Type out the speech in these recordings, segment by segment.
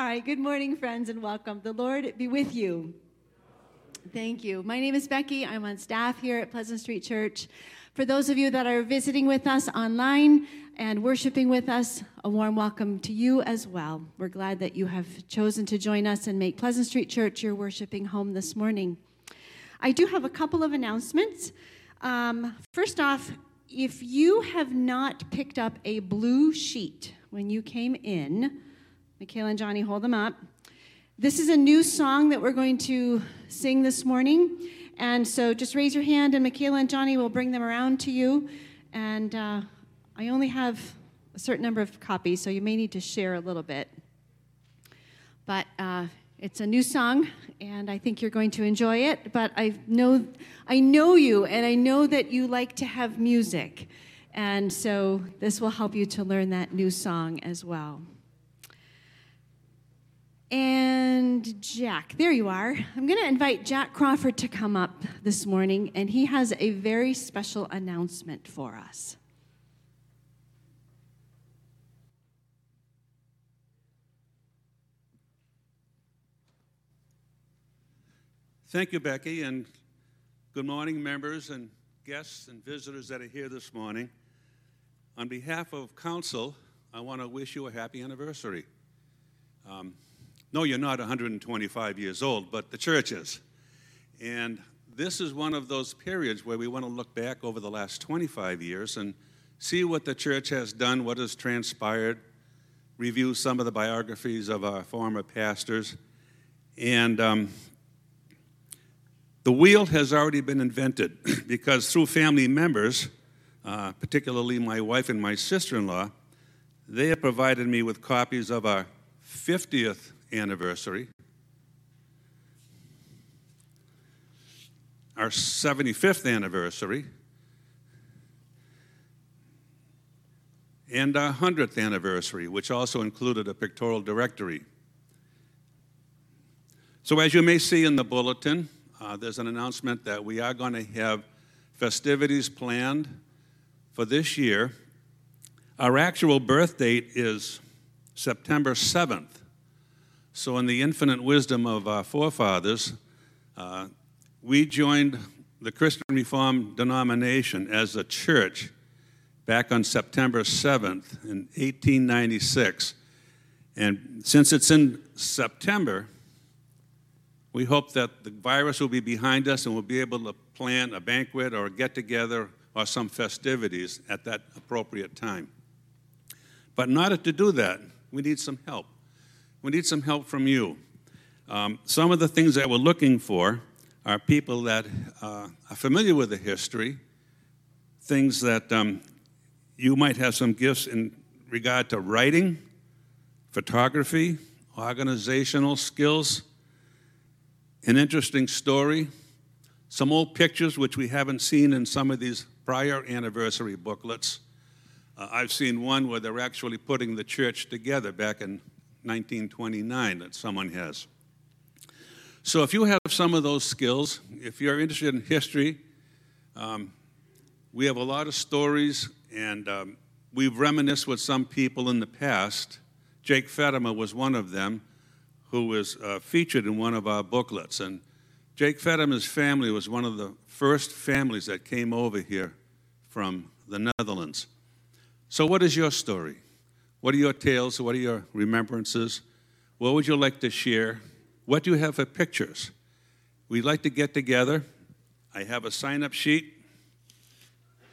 All right, good morning, friends, and welcome. The Lord be with you. Thank you. My name is Becky. I'm on staff here at Pleasant Street Church. For those of you that are visiting with us online and worshiping with us, a warm welcome to you as well. We're glad that you have chosen to join us and make Pleasant Street Church your worshiping home this morning. I do have a couple of announcements. Um, first off, if you have not picked up a blue sheet when you came in, Michaela and Johnny, hold them up. This is a new song that we're going to sing this morning. And so just raise your hand, and Michaela and Johnny will bring them around to you. And uh, I only have a certain number of copies, so you may need to share a little bit. But uh, it's a new song, and I think you're going to enjoy it. But I know, I know you, and I know that you like to have music. And so this will help you to learn that new song as well. And Jack, there you are. I'm going to invite Jack Crawford to come up this morning, and he has a very special announcement for us. Thank you, Becky, and good morning, members and guests and visitors that are here this morning. On behalf of Council, I want to wish you a happy anniversary. Um, no, you're not 125 years old, but the church is. And this is one of those periods where we want to look back over the last 25 years and see what the church has done, what has transpired, review some of the biographies of our former pastors. And um, the wheel has already been invented because through family members, uh, particularly my wife and my sister in law, they have provided me with copies of our 50th anniversary, our 75th anniversary, and our 100th anniversary, which also included a pictorial directory. So, as you may see in the bulletin, uh, there's an announcement that we are going to have festivities planned for this year. Our actual birth date is September 7th. So, in the infinite wisdom of our forefathers, uh, we joined the Christian Reformed denomination as a church back on September 7th in 1896. And since it's in September, we hope that the virus will be behind us and we'll be able to plan a banquet or a get together or some festivities at that appropriate time. But in order to do that, we need some help we need some help from you. Um, some of the things that we're looking for are people that uh, are familiar with the history, things that um, you might have some gifts in regard to writing, photography, organizational skills, an interesting story, some old pictures which we haven't seen in some of these prior anniversary booklets. Uh, I've seen one where they're actually putting the church together back in 1929 that someone has. So if you have some of those skills, if you're interested in history, um, we have a lot of stories, and um, we've reminisced with some people in the past. Jake Fetimer was one of them who was uh, featured in one of our booklets. And Jake Fetimer's family was one of the first families that came over here from the Netherlands. So, what is your story? What are your tales? What are your remembrances? What would you like to share? What do you have for pictures? We'd like to get together. I have a sign up sheet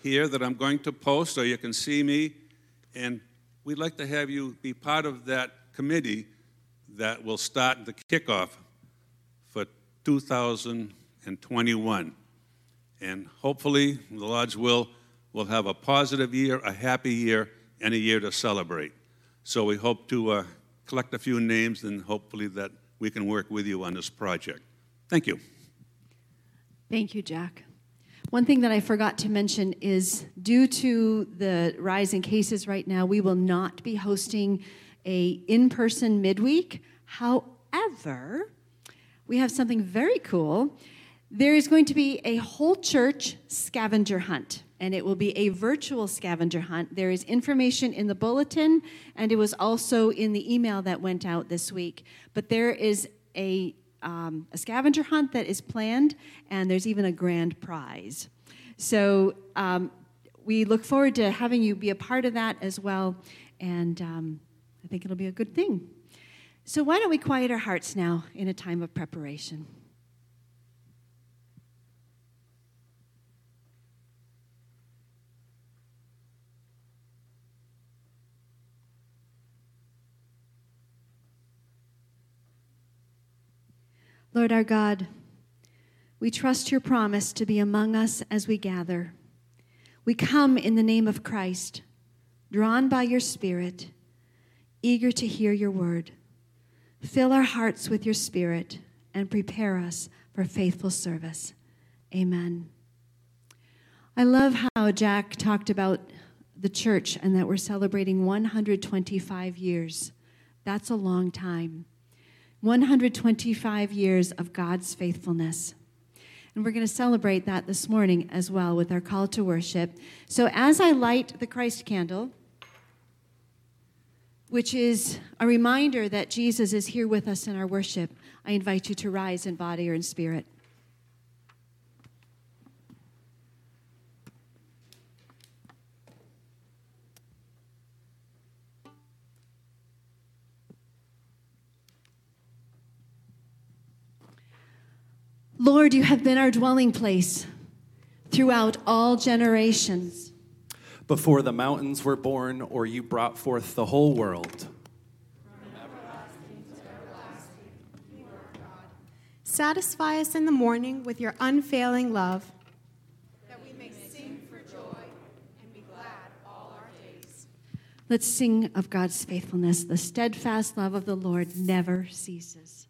here that I'm going to post so you can see me. And we'd like to have you be part of that committee that will start the kickoff for 2021. And hopefully, the Lord's will, will have a positive year, a happy year, and a year to celebrate. So we hope to uh, collect a few names and hopefully that we can work with you on this project. Thank you. Thank you, Jack. One thing that I forgot to mention is due to the rise in cases right now, we will not be hosting a in-person midweek. However, we have something very cool. There is going to be a whole church scavenger hunt. And it will be a virtual scavenger hunt. There is information in the bulletin, and it was also in the email that went out this week. But there is a, um, a scavenger hunt that is planned, and there's even a grand prize. So um, we look forward to having you be a part of that as well, and um, I think it'll be a good thing. So, why don't we quiet our hearts now in a time of preparation? Lord our God, we trust your promise to be among us as we gather. We come in the name of Christ, drawn by your Spirit, eager to hear your word. Fill our hearts with your Spirit and prepare us for faithful service. Amen. I love how Jack talked about the church and that we're celebrating 125 years. That's a long time. 125 years of God's faithfulness. And we're going to celebrate that this morning as well with our call to worship. So as I light the Christ candle, which is a reminder that Jesus is here with us in our worship, I invite you to rise in body or in spirit. Lord, you have been our dwelling place throughout all generations. Before the mountains were born, or you brought forth the whole world. Satisfy us in the morning with your unfailing love. That we may sing for joy and be glad all our days. Let's sing of God's faithfulness. The steadfast love of the Lord never ceases.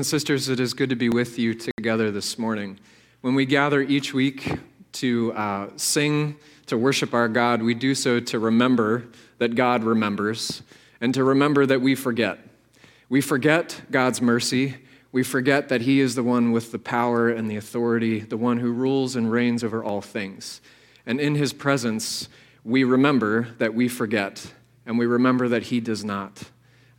And sisters, it is good to be with you together this morning. When we gather each week to uh, sing, to worship our God, we do so to remember that God remembers and to remember that we forget. We forget God's mercy. We forget that He is the one with the power and the authority, the one who rules and reigns over all things. And in His presence, we remember that we forget, and we remember that He does not.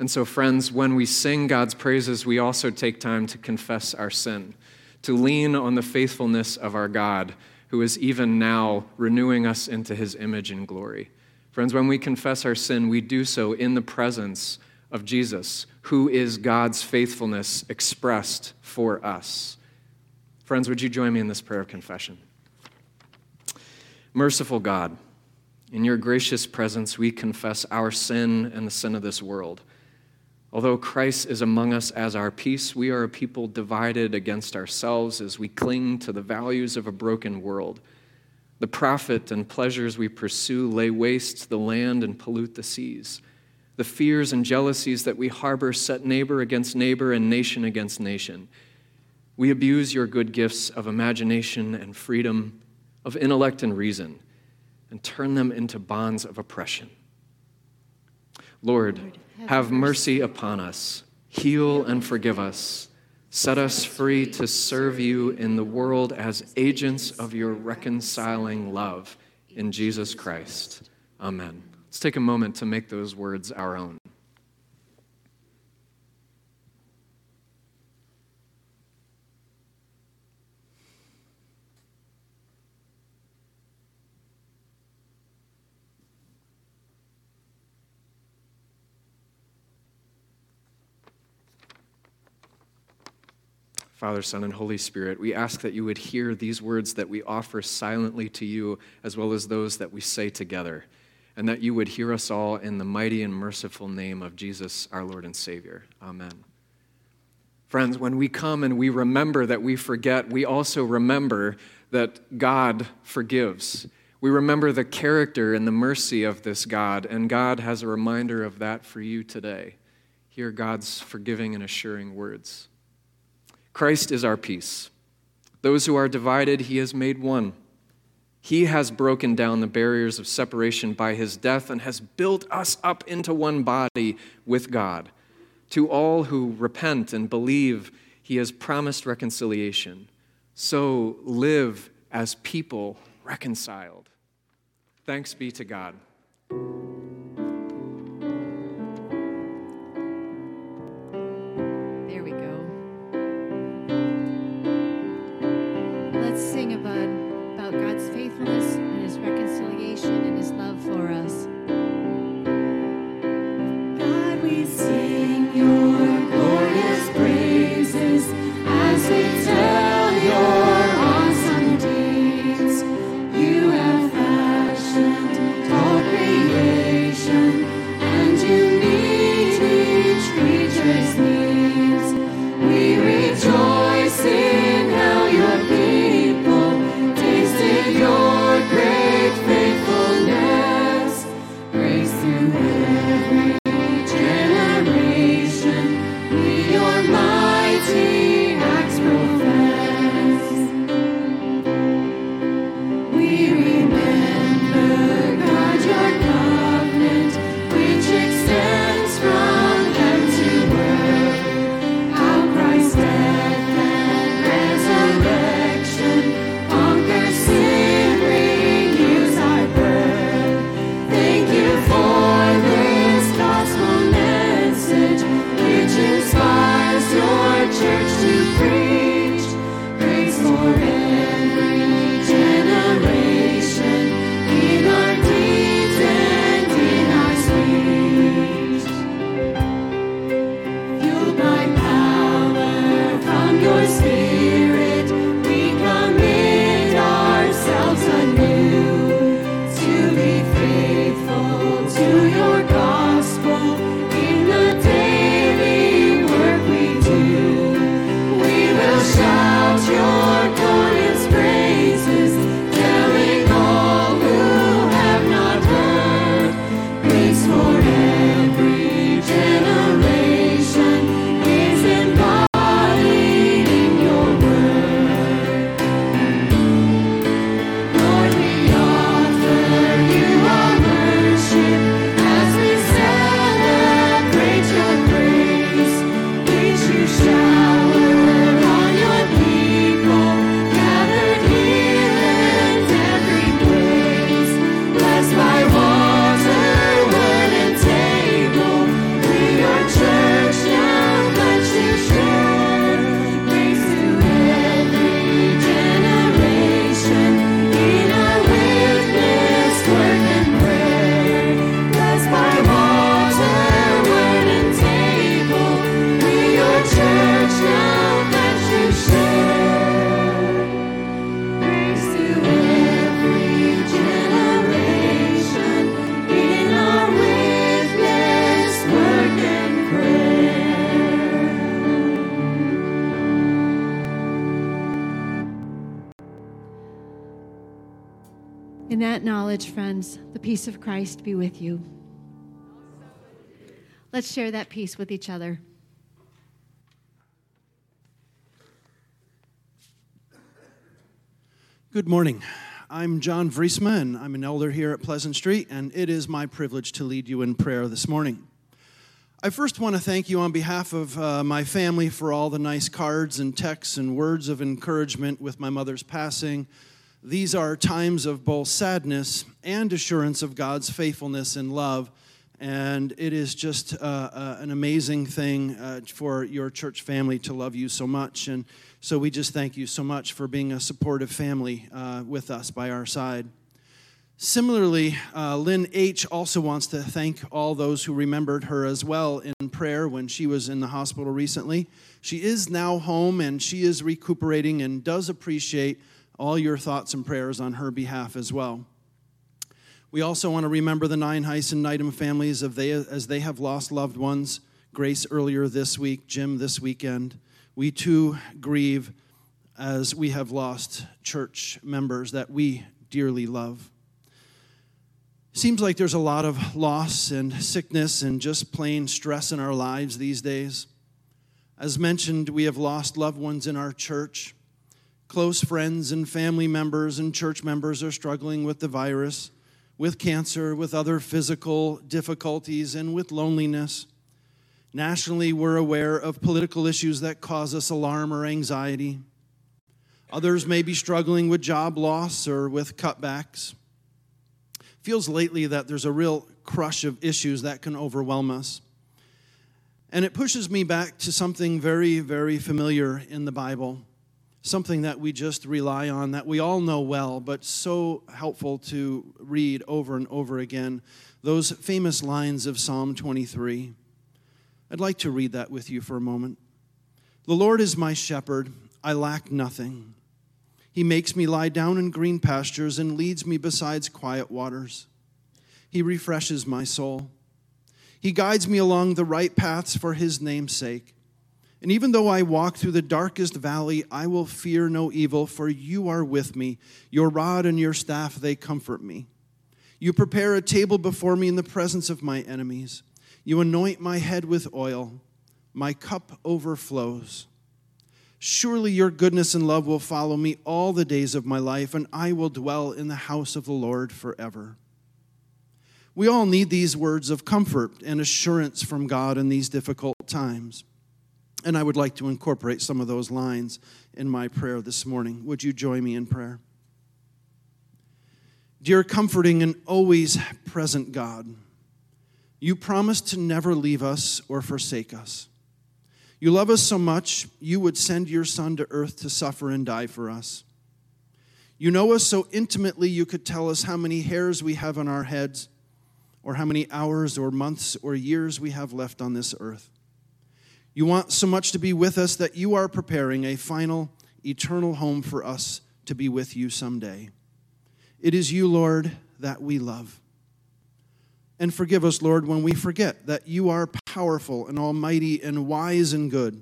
And so, friends, when we sing God's praises, we also take time to confess our sin, to lean on the faithfulness of our God, who is even now renewing us into His image and glory. Friends, when we confess our sin, we do so in the presence of Jesus, who is God's faithfulness expressed for us. Friends, would you join me in this prayer of confession? Merciful God, in your gracious presence, we confess our sin and the sin of this world. Although Christ is among us as our peace, we are a people divided against ourselves as we cling to the values of a broken world. The profit and pleasures we pursue lay waste the land and pollute the seas. The fears and jealousies that we harbor set neighbor against neighbor and nation against nation. We abuse your good gifts of imagination and freedom, of intellect and reason and turn them into bonds of oppression. Lord, have mercy upon us, heal and forgive us, set us free to serve you in the world as agents of your reconciling love in Jesus Christ. Amen. Let's take a moment to make those words our own. Father, Son, and Holy Spirit, we ask that you would hear these words that we offer silently to you, as well as those that we say together, and that you would hear us all in the mighty and merciful name of Jesus, our Lord and Savior. Amen. Friends, when we come and we remember that we forget, we also remember that God forgives. We remember the character and the mercy of this God, and God has a reminder of that for you today. Hear God's forgiving and assuring words. Christ is our peace. Those who are divided, he has made one. He has broken down the barriers of separation by his death and has built us up into one body with God. To all who repent and believe, he has promised reconciliation. So live as people reconciled. Thanks be to God. Peace of Christ be with you. Let's share that peace with each other. Good morning. I'm John Vriesma, and I'm an elder here at Pleasant Street, and it is my privilege to lead you in prayer this morning. I first want to thank you on behalf of uh, my family for all the nice cards and texts and words of encouragement with my mother's passing. These are times of both sadness and assurance of God's faithfulness and love. And it is just uh, uh, an amazing thing uh, for your church family to love you so much. And so we just thank you so much for being a supportive family uh, with us by our side. Similarly, uh, Lynn H. also wants to thank all those who remembered her as well in prayer when she was in the hospital recently. She is now home and she is recuperating and does appreciate all your thoughts and prayers on her behalf as well. We also want to remember the Nyhuis and Needham families they, as they have lost loved ones. Grace earlier this week, Jim this weekend we too grieve as we have lost church members that we dearly love. Seems like there's a lot of loss and sickness and just plain stress in our lives these days. As mentioned, we have lost loved ones in our church. Close friends and family members and church members are struggling with the virus, with cancer, with other physical difficulties, and with loneliness. Nationally, we're aware of political issues that cause us alarm or anxiety. Others may be struggling with job loss or with cutbacks. Feels lately that there's a real crush of issues that can overwhelm us. And it pushes me back to something very, very familiar in the Bible, something that we just rely on, that we all know well, but so helpful to read over and over again. Those famous lines of Psalm 23. I'd like to read that with you for a moment. The Lord is my shepherd, I lack nothing. He makes me lie down in green pastures and leads me beside quiet waters. He refreshes my soul. He guides me along the right paths for his name's sake. And even though I walk through the darkest valley, I will fear no evil, for you are with me. Your rod and your staff, they comfort me. You prepare a table before me in the presence of my enemies. You anoint my head with oil, my cup overflows. Surely your goodness and love will follow me all the days of my life, and I will dwell in the house of the Lord forever. We all need these words of comfort and assurance from God in these difficult times. And I would like to incorporate some of those lines in my prayer this morning. Would you join me in prayer? Dear comforting and always present God, you promise to never leave us or forsake us. You love us so much, you would send your Son to earth to suffer and die for us. You know us so intimately, you could tell us how many hairs we have on our heads, or how many hours, or months, or years we have left on this earth. You want so much to be with us that you are preparing a final, eternal home for us to be with you someday. It is you, Lord, that we love. And forgive us, Lord, when we forget that you are powerful and almighty and wise and good.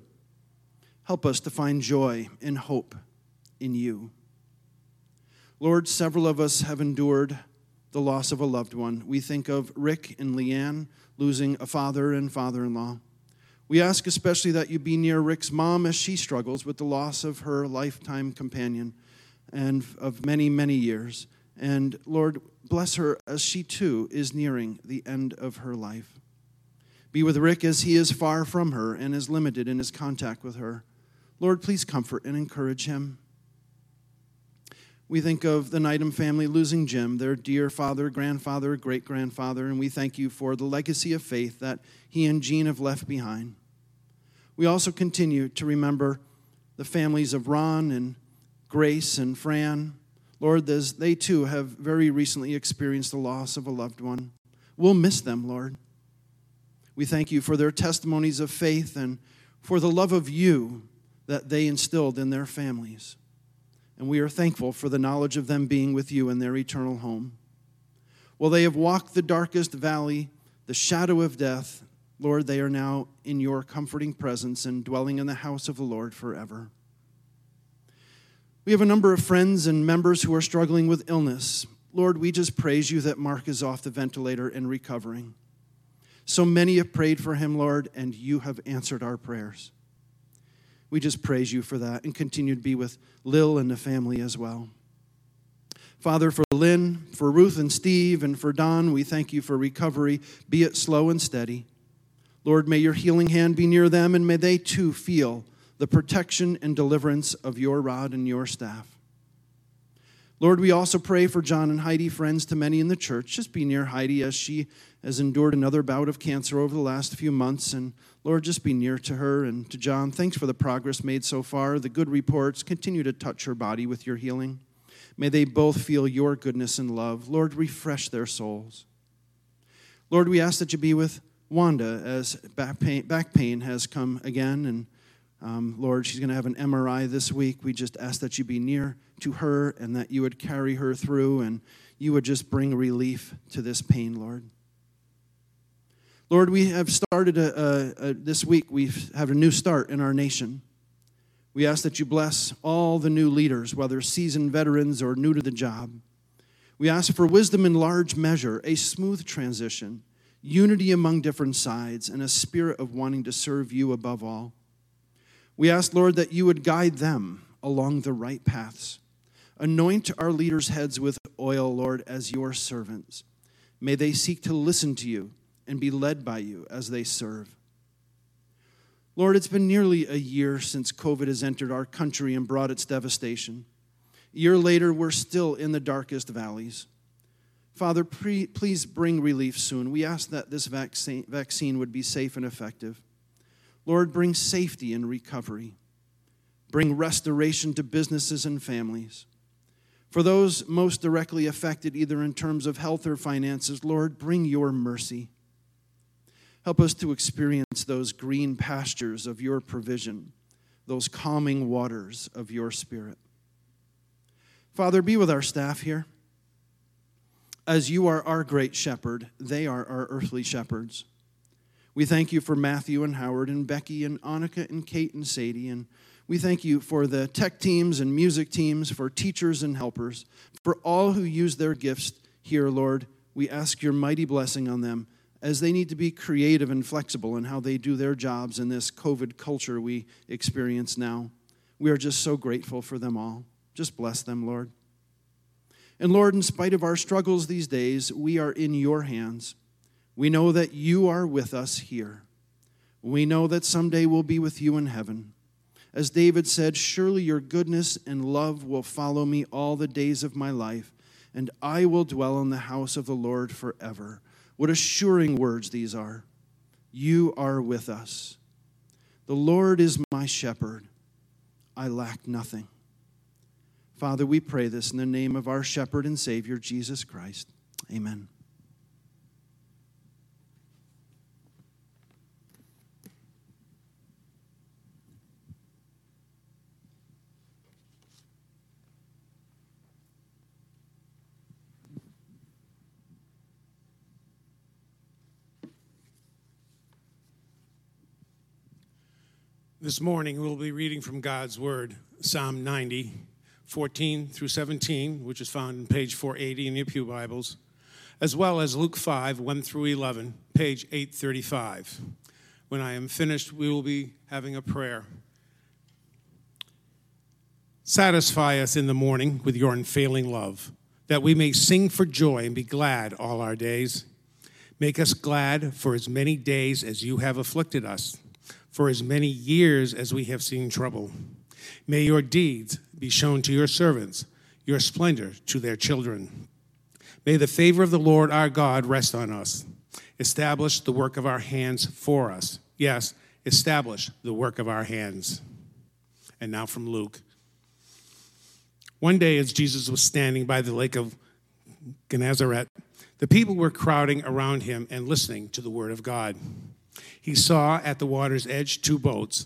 Help us to find joy and hope in you. Lord, several of us have endured the loss of a loved one. We think of Rick and Leanne losing a father and father in law. We ask especially that you be near Rick's mom as she struggles with the loss of her lifetime companion and of many, many years. And Lord, bless her as she too is nearing the end of her life. Be with Rick as he is far from her and is limited in his contact with her. Lord, please comfort and encourage him. We think of the Needham family losing Jim, their dear father, grandfather, great grandfather, and we thank you for the legacy of faith that he and Jean have left behind. We also continue to remember the families of Ron and Grace and Fran, Lord, as they too have very recently experienced the loss of a loved one. We'll miss them, Lord. We thank you for their testimonies of faith and for the love of you that they instilled in their families. And we are thankful for the knowledge of them being with you in their eternal home. While they have walked the darkest valley, the shadow of death, Lord, they are now in your comforting presence and dwelling in the house of the Lord forever. We have a number of friends and members who are struggling with illness, Lord, we just praise you that Mark is off the ventilator and recovering. So many have prayed for him, Lord, and you have answered our prayers. We just praise you for that and continue to be with Lil and the family as well. Father, for Lynn, for Ruth and Steve, and for Don, we thank you for recovery, be it slow and steady. Lord, may your healing hand be near them, and may they too feel the protection and deliverance of your rod and your staff. Lord, we also pray for John and Heidi, friends to many in the church. Just be near Heidi as she has endured another bout of cancer over the last few months. And Lord, just be near to her and to John. Thanks for the progress made so far, the good reports. Continue to touch her body with your healing. May they both feel your goodness and love. Lord, refresh their souls. Lord, we ask that you be with Wanda as back pain, back pain has come again. And um, Lord, she's going to have an MRI this week. We just ask that you be near to her and that you would carry her through and you would just bring relief to this pain, Lord. Lord, we have started a, a, a, this week, we have a new start in our nation. We ask that you bless all the new leaders, whether seasoned veterans or new to the job. We ask for wisdom in large measure, a smooth transition, unity among different sides, and a spirit of wanting to serve you above all. We ask, Lord, that you would guide them along the right paths. Anoint our leaders' heads with oil, Lord, as your servants. May they seek to listen to you and be led by you as they serve. Lord, it's been nearly a year since COVID has entered our country and brought its devastation. A year later, we're still in the darkest valleys. Father, pre- please bring relief soon. We ask that this vaccine, vaccine would be safe and effective. Lord, bring safety and recovery. Bring restoration to businesses and families. For those most directly affected, either in terms of health or finances, Lord, bring your mercy. Help us to experience those green pastures of your provision, those calming waters of your spirit. Father, be with our staff here. As you are our great shepherd, they are our earthly shepherds. We thank you for Matthew and Howard and Becky and Annika and Kate and Sadie. And we thank you for the tech teams and music teams, for teachers and helpers, for all who use their gifts here, Lord. We ask your mighty blessing on them as they need to be creative and flexible in how they do their jobs in this COVID culture we experience now. We are just so grateful for them all. Just bless them, Lord. And Lord, in spite of our struggles these days, we are in your hands. We know that you are with us here. We know that someday we'll be with you in heaven. As David said, Surely your goodness and love will follow me all the days of my life, and I will dwell in the house of the Lord forever. What assuring words these are. You are with us. The Lord is my shepherd. I lack nothing. Father, we pray this in the name of our shepherd and Savior, Jesus Christ. Amen. This morning we'll be reading from God's Word, Psalm 90, 14 through 17, which is found in page 480 in your Pew Bibles, as well as Luke 5, 1 through 11, page 835. When I am finished, we will be having a prayer. Satisfy us in the morning with your unfailing love, that we may sing for joy and be glad all our days. Make us glad for as many days as you have afflicted us for as many years as we have seen trouble. May your deeds be shown to your servants, your splendor to their children. May the favor of the Lord our God rest on us. Establish the work of our hands for us. Yes, establish the work of our hands. And now from Luke. One day, as Jesus was standing by the lake of Gennesaret, the people were crowding around him and listening to the word of God he saw at the water's edge two boats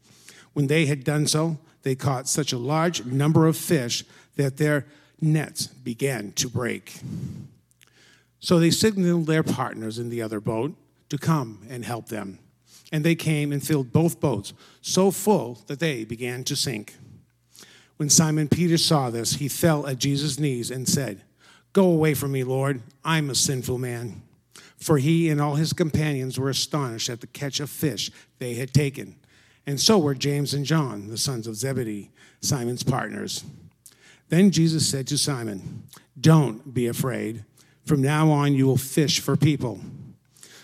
When they had done so, they caught such a large number of fish that their nets began to break. So they signaled their partners in the other boat to come and help them. And they came and filled both boats so full that they began to sink. When Simon Peter saw this, he fell at Jesus' knees and said, Go away from me, Lord. I'm a sinful man. For he and all his companions were astonished at the catch of fish they had taken. And so were James and John, the sons of Zebedee, Simon's partners. Then Jesus said to Simon, Don't be afraid. From now on, you will fish for people.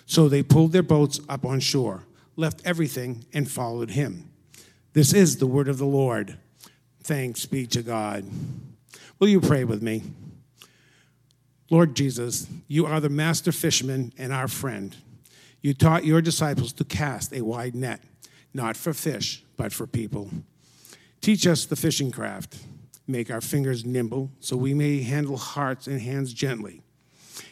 So they pulled their boats up on shore, left everything, and followed him. This is the word of the Lord. Thanks be to God. Will you pray with me? Lord Jesus, you are the master fisherman and our friend. You taught your disciples to cast a wide net, not for fish, but for people. Teach us the fishing craft. Make our fingers nimble so we may handle hearts and hands gently.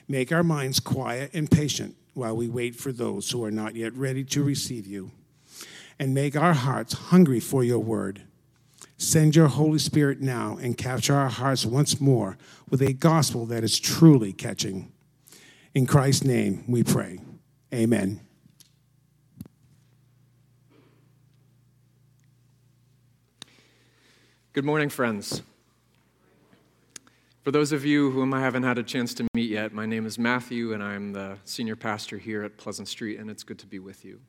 Make our minds quiet and patient while we wait for those who are not yet ready to receive you. And make our hearts hungry for your word. Send your Holy Spirit now and capture our hearts once more with a gospel that is truly catching. In Christ's name we pray. Amen. Good morning, friends. For those of you whom I haven't had a chance to meet yet, my name is Matthew, and I'm the senior pastor here at Pleasant Street, and it's good to be with you.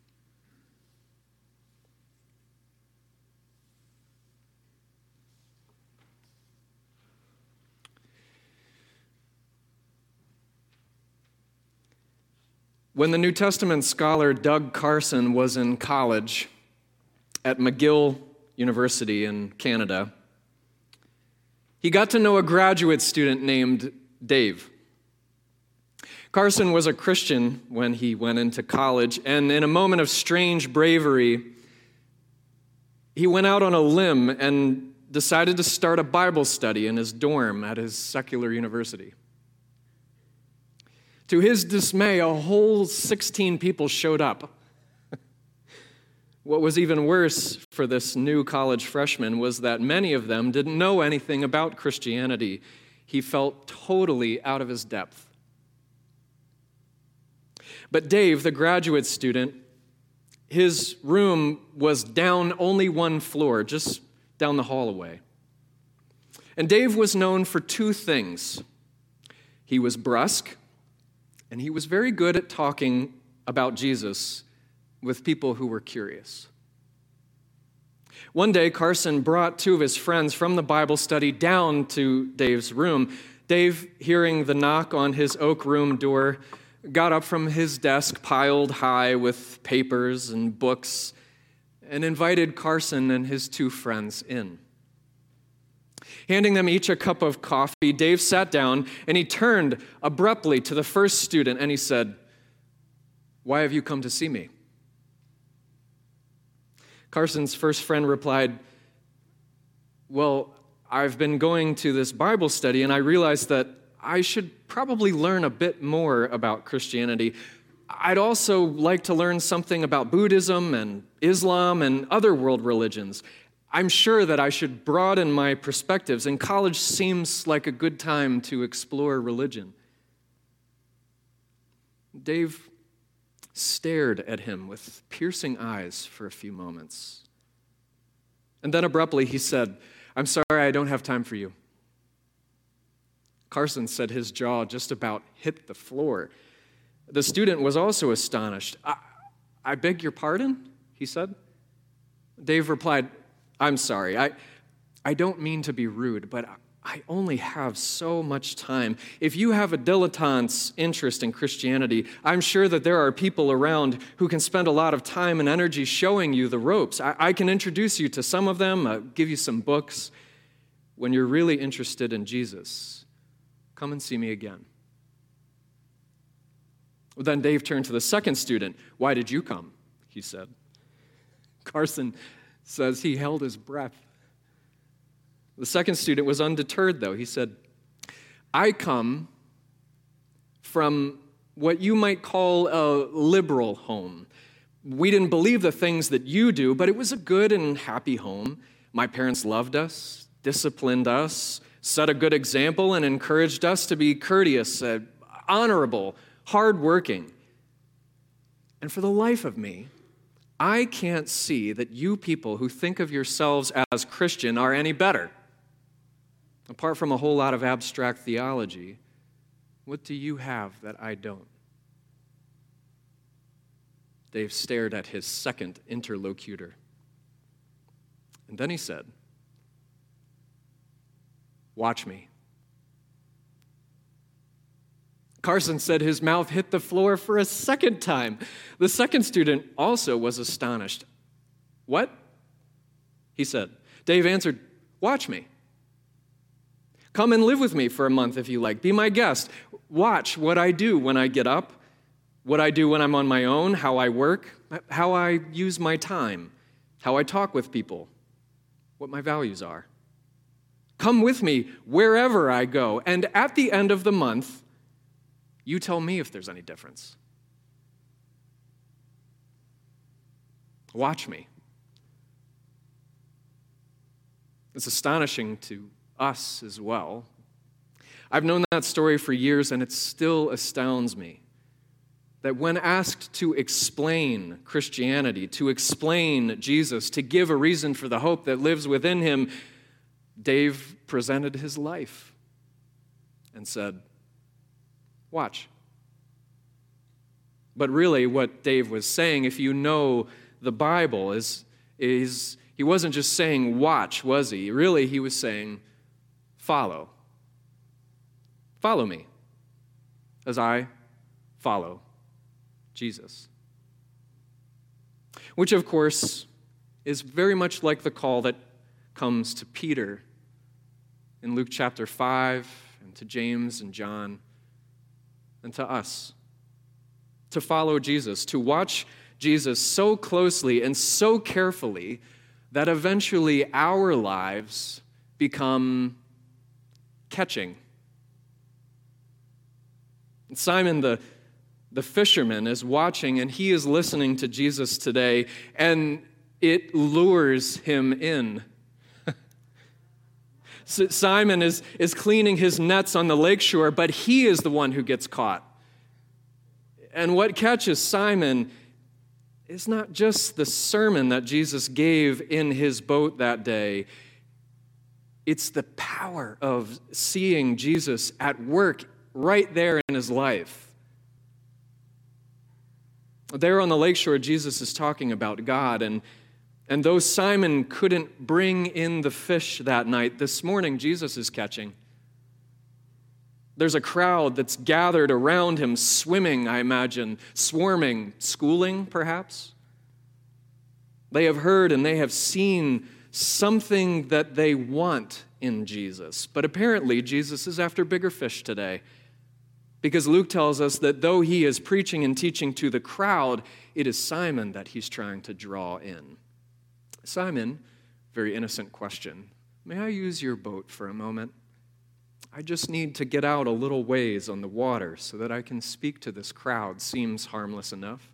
When the New Testament scholar Doug Carson was in college at McGill University in Canada, he got to know a graduate student named Dave. Carson was a Christian when he went into college, and in a moment of strange bravery, he went out on a limb and decided to start a Bible study in his dorm at his secular university. To his dismay, a whole 16 people showed up. What was even worse for this new college freshman was that many of them didn't know anything about Christianity. He felt totally out of his depth. But Dave, the graduate student, his room was down only one floor, just down the hallway. And Dave was known for two things he was brusque and he was very good at talking about Jesus with people who were curious. One day, Carson brought two of his friends from the Bible study down to Dave's room. Dave, hearing the knock on his oak room door, got up from his desk piled high with papers and books and invited Carson and his two friends in. Handing them each a cup of coffee, Dave sat down and he turned abruptly to the first student and he said, Why have you come to see me? Carson's first friend replied, Well, I've been going to this Bible study and I realized that I should probably learn a bit more about Christianity. I'd also like to learn something about Buddhism and Islam and other world religions. I'm sure that I should broaden my perspectives, and college seems like a good time to explore religion. Dave stared at him with piercing eyes for a few moments. And then abruptly he said, I'm sorry, I don't have time for you. Carson said his jaw just about hit the floor. The student was also astonished. I, I beg your pardon? He said. Dave replied, I'm sorry. I, I don't mean to be rude, but I only have so much time. If you have a dilettante's interest in Christianity, I'm sure that there are people around who can spend a lot of time and energy showing you the ropes. I, I can introduce you to some of them, uh, give you some books. When you're really interested in Jesus, come and see me again. Then Dave turned to the second student. Why did you come? He said. Carson says he held his breath. The second student was undeterred, though. He said, I come from what you might call a liberal home. We didn't believe the things that you do, but it was a good and happy home. My parents loved us, disciplined us, set a good example, and encouraged us to be courteous, uh, honorable, hardworking. And for the life of me, I can't see that you people who think of yourselves as Christian are any better. Apart from a whole lot of abstract theology, what do you have that I don't? Dave stared at his second interlocutor. And then he said, Watch me. Carson said his mouth hit the floor for a second time. The second student also was astonished. What? He said. Dave answered, Watch me. Come and live with me for a month if you like. Be my guest. Watch what I do when I get up, what I do when I'm on my own, how I work, how I use my time, how I talk with people, what my values are. Come with me wherever I go, and at the end of the month, you tell me if there's any difference. Watch me. It's astonishing to us as well. I've known that story for years, and it still astounds me that when asked to explain Christianity, to explain Jesus, to give a reason for the hope that lives within him, Dave presented his life and said, Watch. But really, what Dave was saying, if you know the Bible, is, is he wasn't just saying watch, was he? Really, he was saying follow. Follow me as I follow Jesus. Which, of course, is very much like the call that comes to Peter in Luke chapter 5, and to James and John, and to us. To follow Jesus, to watch Jesus so closely and so carefully that eventually our lives become catching. Simon the the fisherman is watching and he is listening to Jesus today, and it lures him in. Simon is, is cleaning his nets on the lakeshore, but he is the one who gets caught. And what catches Simon is not just the sermon that Jesus gave in his boat that day, it's the power of seeing Jesus at work right there in his life. There on the lakeshore, Jesus is talking about God. And, and though Simon couldn't bring in the fish that night, this morning Jesus is catching. There's a crowd that's gathered around him, swimming, I imagine, swarming, schooling, perhaps. They have heard and they have seen something that they want in Jesus. But apparently, Jesus is after bigger fish today. Because Luke tells us that though he is preaching and teaching to the crowd, it is Simon that he's trying to draw in. Simon, very innocent question. May I use your boat for a moment? I just need to get out a little ways on the water so that I can speak to this crowd. Seems harmless enough.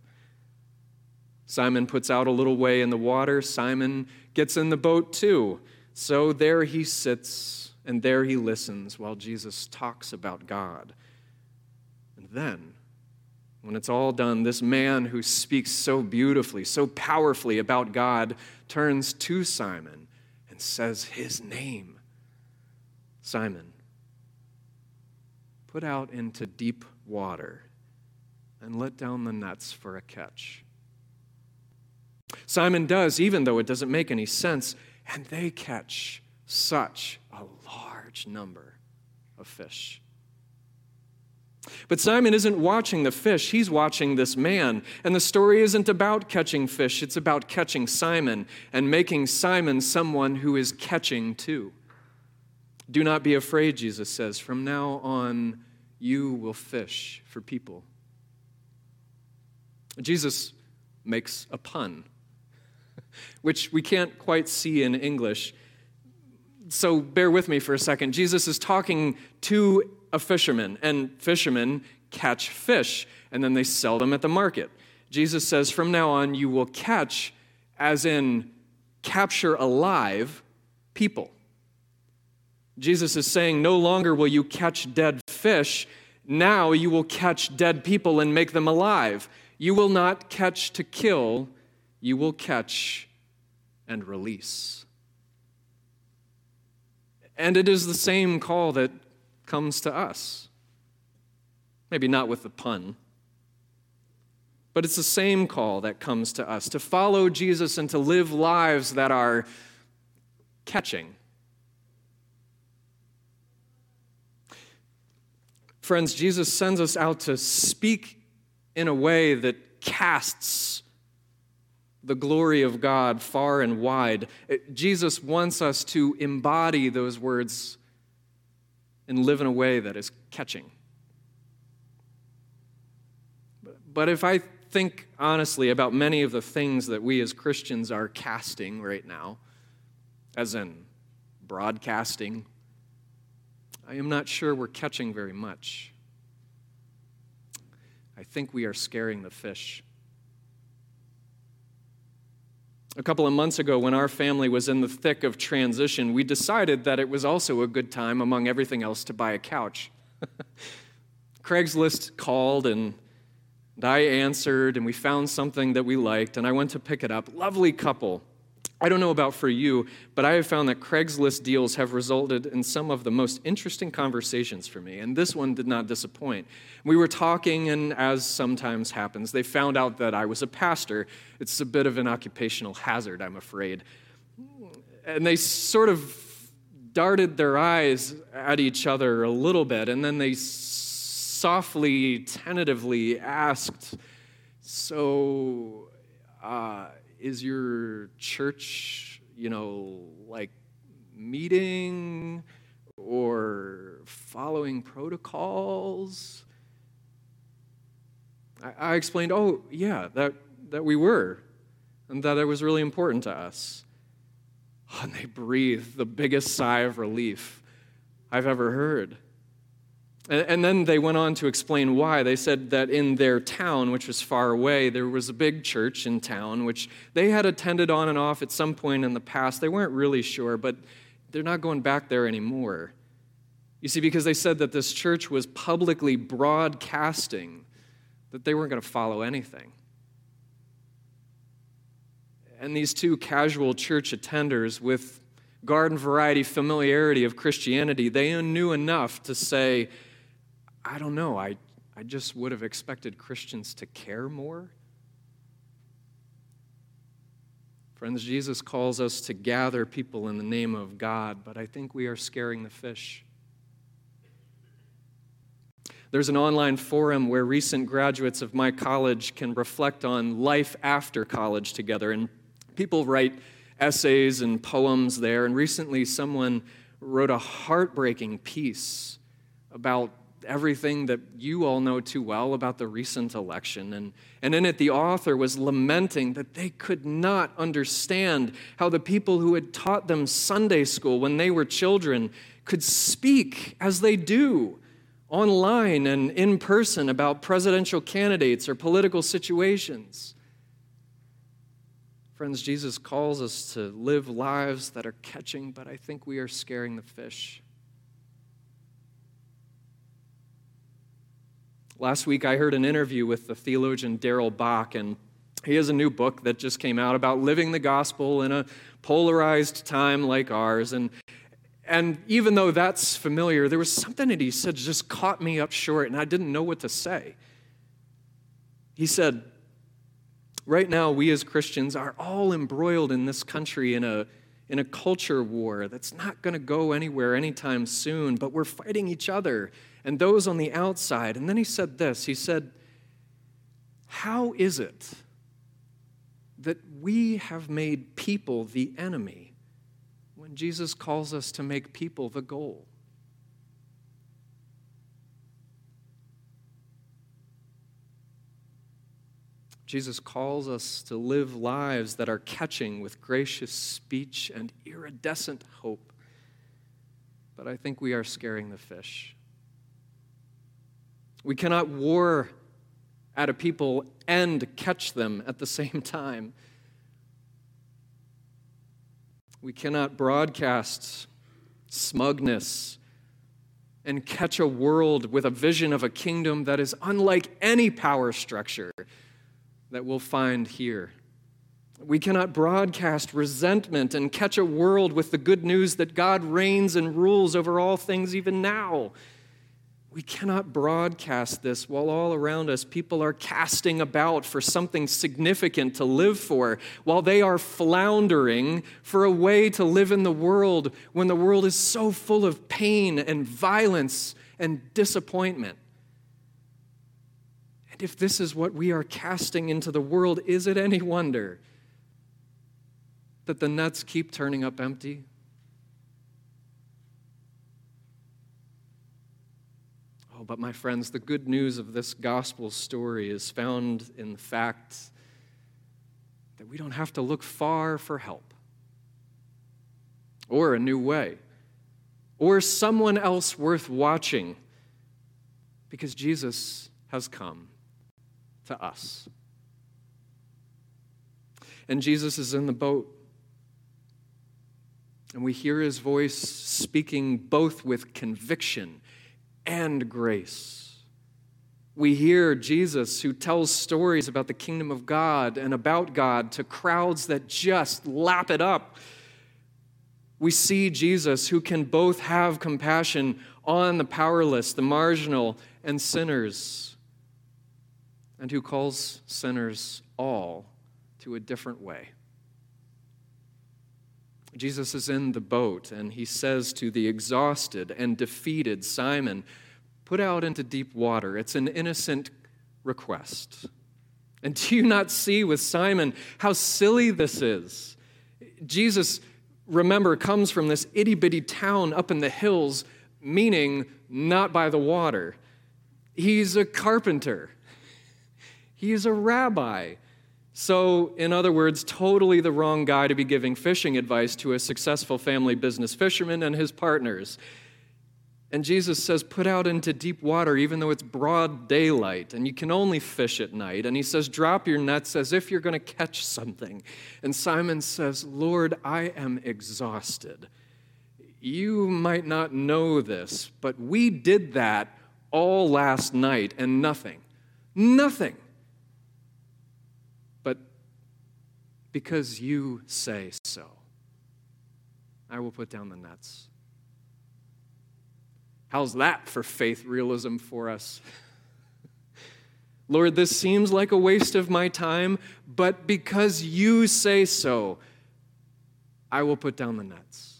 Simon puts out a little way in the water. Simon gets in the boat too. So there he sits and there he listens while Jesus talks about God And then, when it's all done, this man who speaks so beautifully, so powerfully about God turns to Simon and says his name Simon, put out into deep water and let down the nets for a catch. Simon does, even though it doesn't make any sense, and they catch such a large number of fish. But Simon isn't watching the fish, he's watching this man. And the story isn't about catching fish, it's about catching Simon and making Simon someone who is catching too. Do not be afraid, Jesus says. From now on, you will fish for people. Jesus makes a pun, which we can't quite see in English. So bear with me for a second. Jesus is talking to a fisherman, and fishermen catch fish, and then they sell them at the market. Jesus says, from now on, you will catch, as in capture alive, people. Jesus is saying, no longer will you catch dead fish, now you will catch dead people and make them alive. You will not catch to kill, you will catch and release. And it is the same call that comes to us. Maybe not with the pun, but it's the same call that comes to us to follow Jesus and to live lives that are catching. Friends, Jesus sends us out to speak in a way that casts the glory of God far and wide. Uh, Jesus wants us to embody those words and live in a way that is catching. But if I think honestly about many of the things that we as Christians are casting right now, as in broadcasting, I am not sure we're catching very much. I think we are scaring the fish. A couple of months ago, when our family was in the thick of transition, we decided that it was also a good time, among everything else, to buy a couch. Craigslist called and I answered, and we found something that we liked, and I went to pick it up. Lovely couple. I don't know about for you, but I have found that Craigslist deals have resulted in some of the most interesting conversations for me, and this one did not disappoint. We were talking, and as sometimes happens, they found out that I was a pastor. It's a bit of an occupational hazard, I'm afraid. And they sort of darted their eyes at each other a little bit, and then they softly, tentatively asked, So, uh, is your church, you know, like meeting or following protocols? I, I explained, oh, yeah, that, that we were, and that it was really important to us. And they breathed the biggest sigh of relief I've ever heard. And then they went on to explain why. They said that in their town, which was far away, there was a big church in town, which they had attended on and off at some point in the past. They weren't really sure, but they're not going back there anymore. You see, because they said that this church was publicly broadcasting that they weren't going to follow anything. And these two casual church attenders with garden variety familiarity of Christianity, they knew enough to say, I don't know. I, I just would have expected Christians to care more. Friends, Jesus calls us to gather people in the name of God, but I think we are scaring the fish. There's an online forum where recent graduates of my college can reflect on life after college together, and people write essays and poems there. And recently, someone wrote a heartbreaking piece about everything that you all know too well about the recent election. And, and in it, the author was lamenting that they could not understand how the people who had taught them Sunday school when they were children could speak as they do online and in person about presidential candidates or political situations. Friends, Jesus calls us to live lives that are catching, but I think we are scaring the fish. Last week, I heard an interview with the theologian Darrell Bock, and he has a new book that just came out about living the gospel in a polarized time like ours. And, and even though that's familiar, there was something that he said just caught me up short, and I didn't know what to say. He said, Right now, we as Christians are all embroiled in this country in a, in a culture war that's not going to go anywhere anytime soon, but we're fighting each other and those on the outside. And then he said this He said, How is it that we have made people the enemy when Jesus calls us to make people the goal? Jesus calls us to live lives that are catching with gracious speech and iridescent hope. But I think we are scaring the fish. We cannot war at a people and catch them at the same time. We cannot broadcast smugness and catch a world with a vision of a kingdom that is unlike any power structure that we'll find here. We cannot broadcast resentment and catch a world with the good news that God reigns and rules over all things even now. We cannot broadcast this while all around us people are casting about for something significant to live for, while they are floundering for a way to live in the world when the world is so full of pain and violence and disappointment. And if this is what we are casting into the world, is it any wonder that the nets keep turning up empty? But my friends, the good news of this gospel story is found in the fact that we don't have to look far for help or a new way or someone else worth watching because Jesus has come to us. And Jesus is in the boat. And we hear his voice speaking both with conviction and grace. We hear Jesus who tells stories about the kingdom of God and about God to crowds that just lap it up. We see Jesus who can both have compassion on the powerless, the marginal, and sinners, and who calls sinners all to a different way. Jesus is in the boat and he says to the exhausted and defeated Simon, Put out into deep water. It's an innocent request. And do you not see with Simon how silly this is? Jesus, remember, comes from this itty bitty town up in the hills, meaning not by the water. He's a carpenter, he's a rabbi. So, in other words, totally the wrong guy to be giving fishing advice to a successful family business fisherman and his partners. And Jesus says, Put out into deep water, even though it's broad daylight, and you can only fish at night. And he says, Drop your nets as if you're going to catch something. And Simon says, Lord, I am exhausted. You might not know this, but we did that all last night and nothing. Nothing. Because you say so. I will put down the nets. How's that for faith realism for us? Lord, this seems like a waste of my time, but because you say so, I will put down the nets.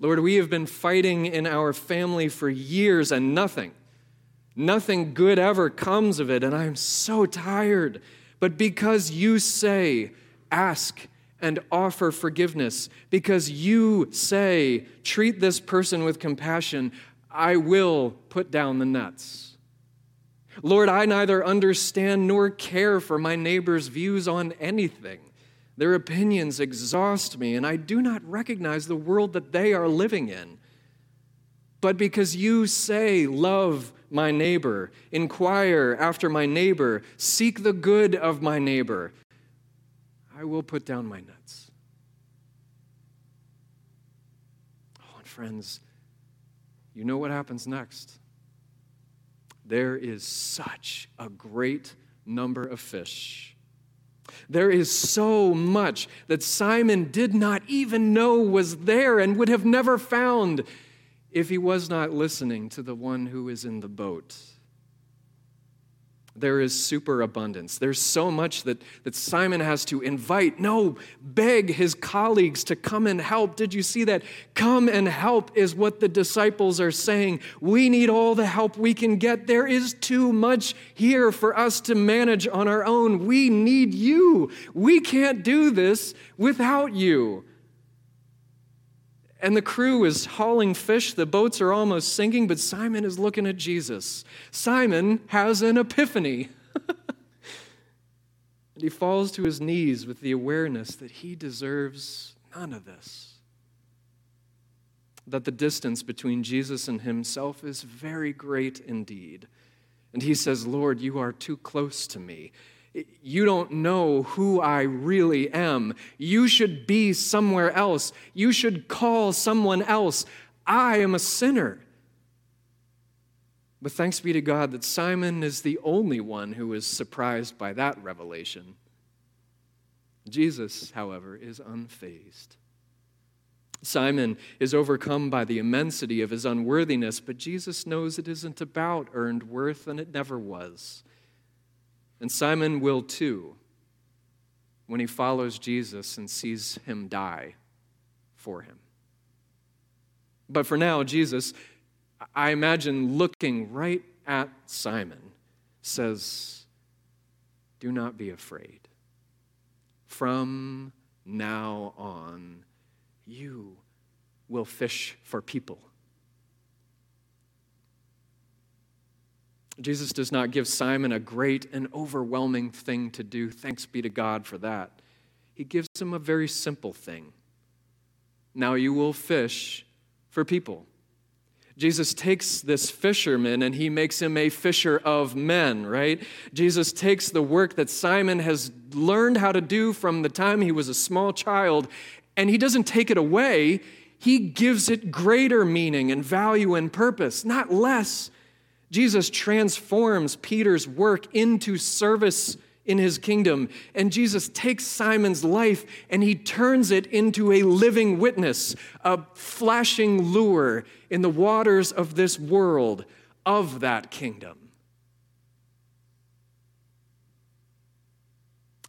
Lord, we have been fighting in our family for years and nothing, nothing good ever comes of it, and I am so tired but because you say, ask and offer forgiveness, because you say, treat this person with compassion, I will put down the nets. Lord, I neither understand nor care for my neighbor's views on anything. Their opinions exhaust me, and I do not recognize the world that they are living in. But because you say, love my neighbor, inquire after my neighbor, seek the good of my neighbor, I will put down my nets. Oh, and friends, you know what happens next. There is such a great number of fish. There is so much that Simon did not even know was there and would have never found if he was not listening to the one who is in the boat. There is superabundance. There's so much that, that Simon has to invite, no, beg his colleagues to come and help. Did you see that? Come and help is what the disciples are saying. We need all the help we can get. There is too much here for us to manage on our own. We need you. We can't do this without you. And the crew is hauling fish. The boats are almost sinking, but Simon is looking at Jesus. Simon has an epiphany. and he falls to his knees with the awareness that he deserves none of this. that the distance between Jesus and himself is very great indeed. And he says, Lord, you are too close to me. You don't know who I really am. You should be somewhere else. You should call someone else. I am a sinner. But thanks be to God that Simon is the only one who is surprised by that revelation. Jesus, however, is unfazed. Simon is overcome by the immensity of his unworthiness, but Jesus knows it isn't about earned worth, and it never was. And Simon will too when he follows Jesus and sees him die for him. But for now, Jesus, I imagine looking right at Simon, says, Do not be afraid. From now on, you will fish for people. Jesus does not give Simon a great and overwhelming thing to do. Thanks be to God for that. He gives him a very simple thing. Now you will fish for people. Jesus takes this fisherman and he makes him a fisher of men, right? Jesus takes the work that Simon has learned how to do from the time he was a small child and he doesn't take it away. He gives it greater meaning and value and purpose, not less. Jesus transforms Peter's work into service in his kingdom. And Jesus takes Simon's life and he turns it into a living witness, a flashing lure in the waters of this world of that kingdom.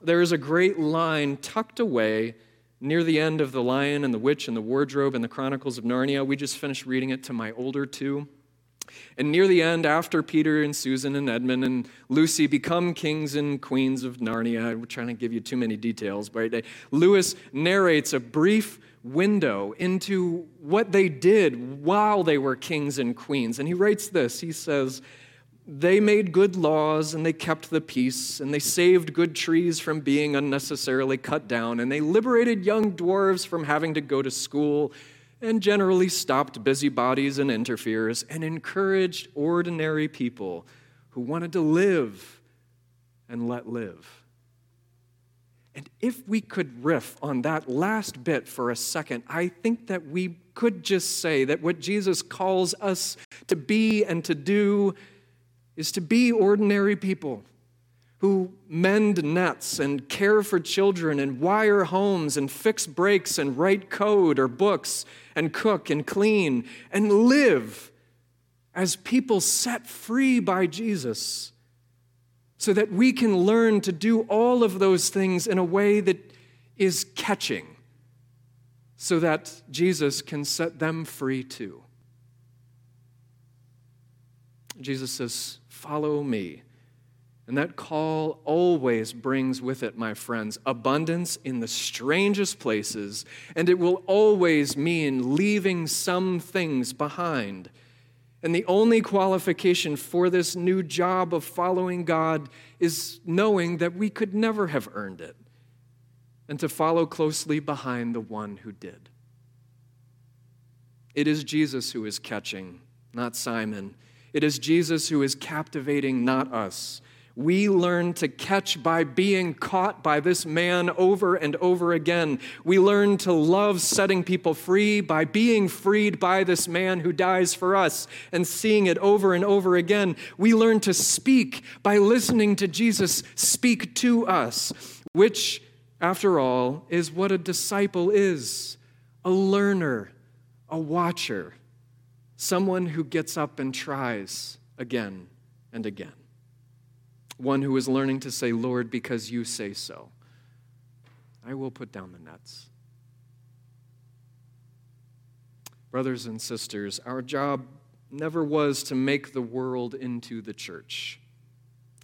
There is a great line tucked away near the end of The Lion and the Witch and the Wardrobe and the Chronicles of Narnia. We just finished reading it to my older two. And near the end, after Peter and Susan and Edmund and Lucy become kings and queens of Narnia, we're trying to give you too many details, but uh, Lewis narrates a brief window into what they did while they were kings and queens. And he writes this He says, They made good laws and they kept the peace, and they saved good trees from being unnecessarily cut down, and they liberated young dwarves from having to go to school and generally stopped busybodies and interferers and encouraged ordinary people who wanted to live and let live. And if we could riff on that last bit for a second, I think that we could just say that what Jesus calls us to be and to do is to be ordinary people who mend nets and care for children and wire homes and fix breaks and write code or books and cook and clean and live as people set free by Jesus so that we can learn to do all of those things in a way that is catching so that Jesus can set them free too. Jesus says, Follow me. And that call always brings with it, my friends, abundance in the strangest places, and it will always mean leaving some things behind. And the only qualification for this new job of following God is knowing that we could never have earned it, and to follow closely behind the one who did. It is Jesus who is catching, not Simon. It is Jesus who is captivating, not us we learn to catch by being caught by this man over and over again. We learn to love setting people free by being freed by this man who dies for us and seeing it over and over again. We learn to speak by listening to Jesus speak to us, which, after all, is what a disciple is a learner, a watcher, someone who gets up and tries again and again one who is learning to say, Lord, because you say so, I will put down the nets. Brothers and sisters, our job never was to make the world into the church.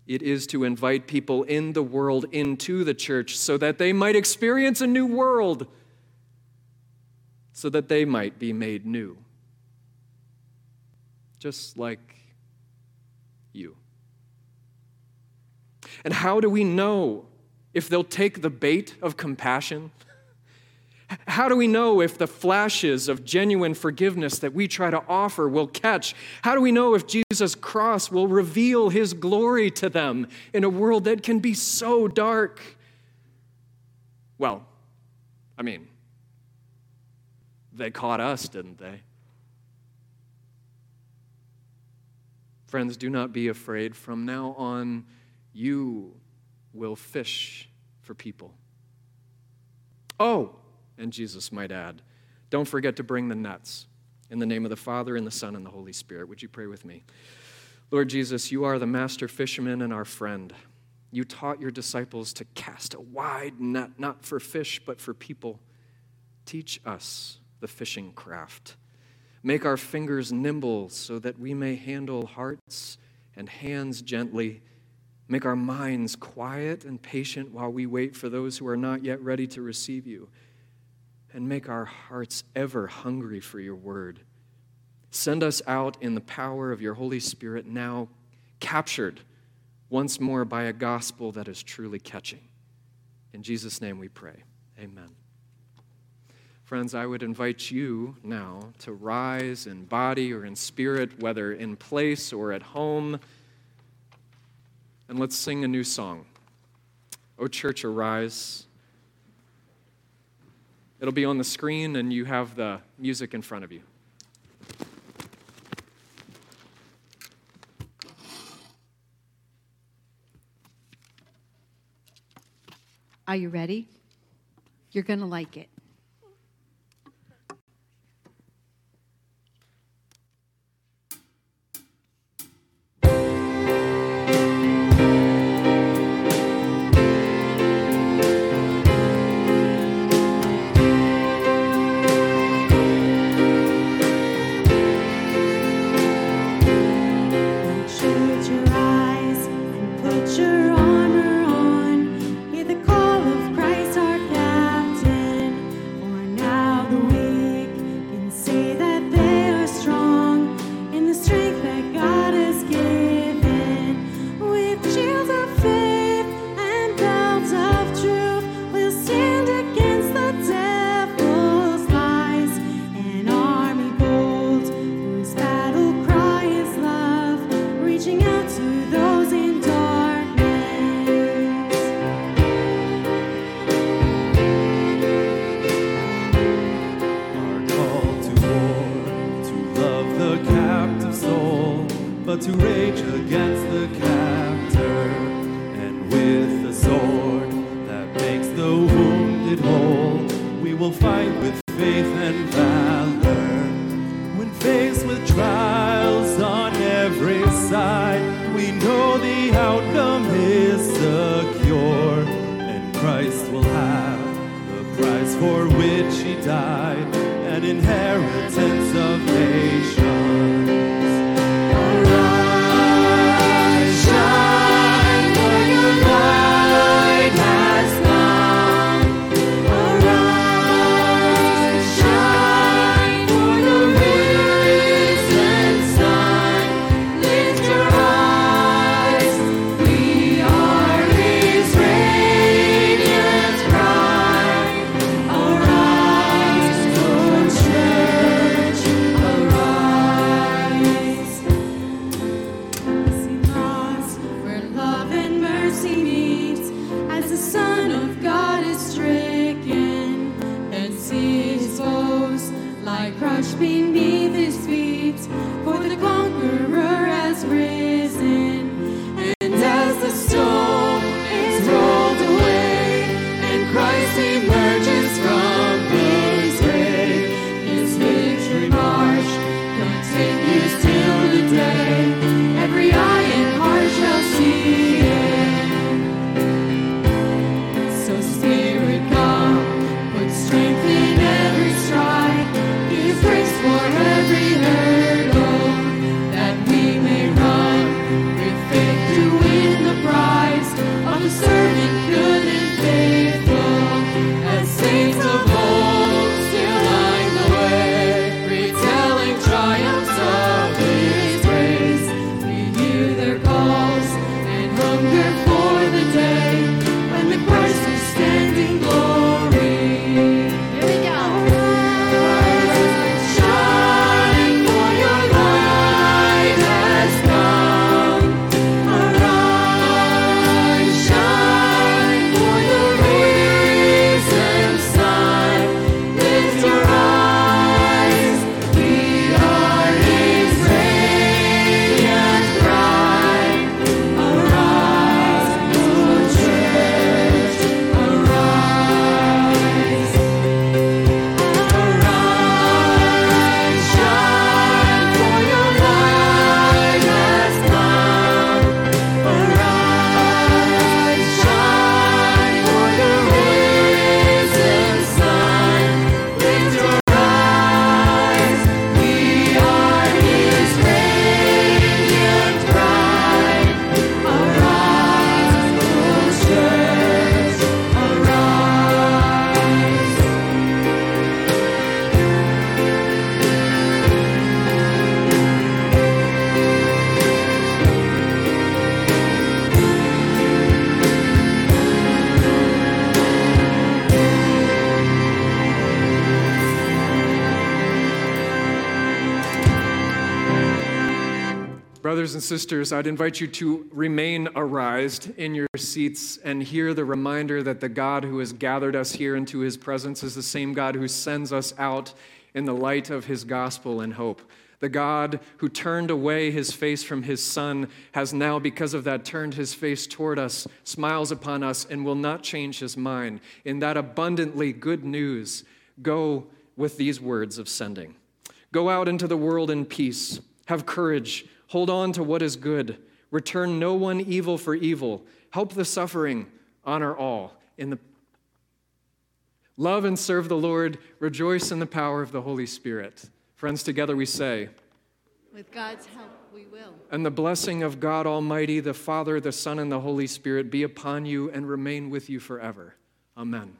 It is to invite people in the world into the church so that they might experience a new world, so that they might be made new. Just like you. And how do we know if they'll take the bait of compassion? How do we know if the flashes of genuine forgiveness that we try to offer will catch? How do we know if Jesus' cross will reveal his glory to them in a world that can be so dark? Well, I mean, they caught us, didn't they? Friends, do not be afraid. From now on, you will fish for people. Oh, and Jesus might add, don't forget to bring the nets. In the name of the Father, and the Son, and the Holy Spirit. Would you pray with me? Lord Jesus, you are the master fisherman and our friend. You taught your disciples to cast a wide net, not for fish, but for people. Teach us the fishing craft. Make our fingers nimble so that we may handle hearts and hands gently. Make our minds quiet and patient while we wait for those who are not yet ready to receive you and make our hearts ever hungry for your word. Send us out in the power of your Holy Spirit now, captured once more by a gospel that is truly catching. In Jesus' name we pray. Amen. Friends, I would invite you now to rise in body or in spirit, whether in place or at home, and let's sing a new song. O church, arise. It'll be on the screen, and you have the music in front of you. Are you ready? You're going to like it. Will fight with sisters, I'd invite you to remain arised in your seats and hear the reminder that the God who has gathered us here into his presence is the same God who sends us out in the light of his gospel and hope. The God who turned away his face from his Son has now, because of that, turned his face toward us, smiles upon us, and will not change his mind. In that abundantly good news, go with these words of sending Go out into the world in peace, have courage Hold on to what is good. Return no one evil for evil. Help the suffering. Honor all. In the Love and serve the Lord. Rejoice in the power of the Holy Spirit. Friends, together we say, With God's help, we will. And the blessing of God Almighty, the Father, the Son, and the Holy Spirit be upon you and remain with you forever. Amen.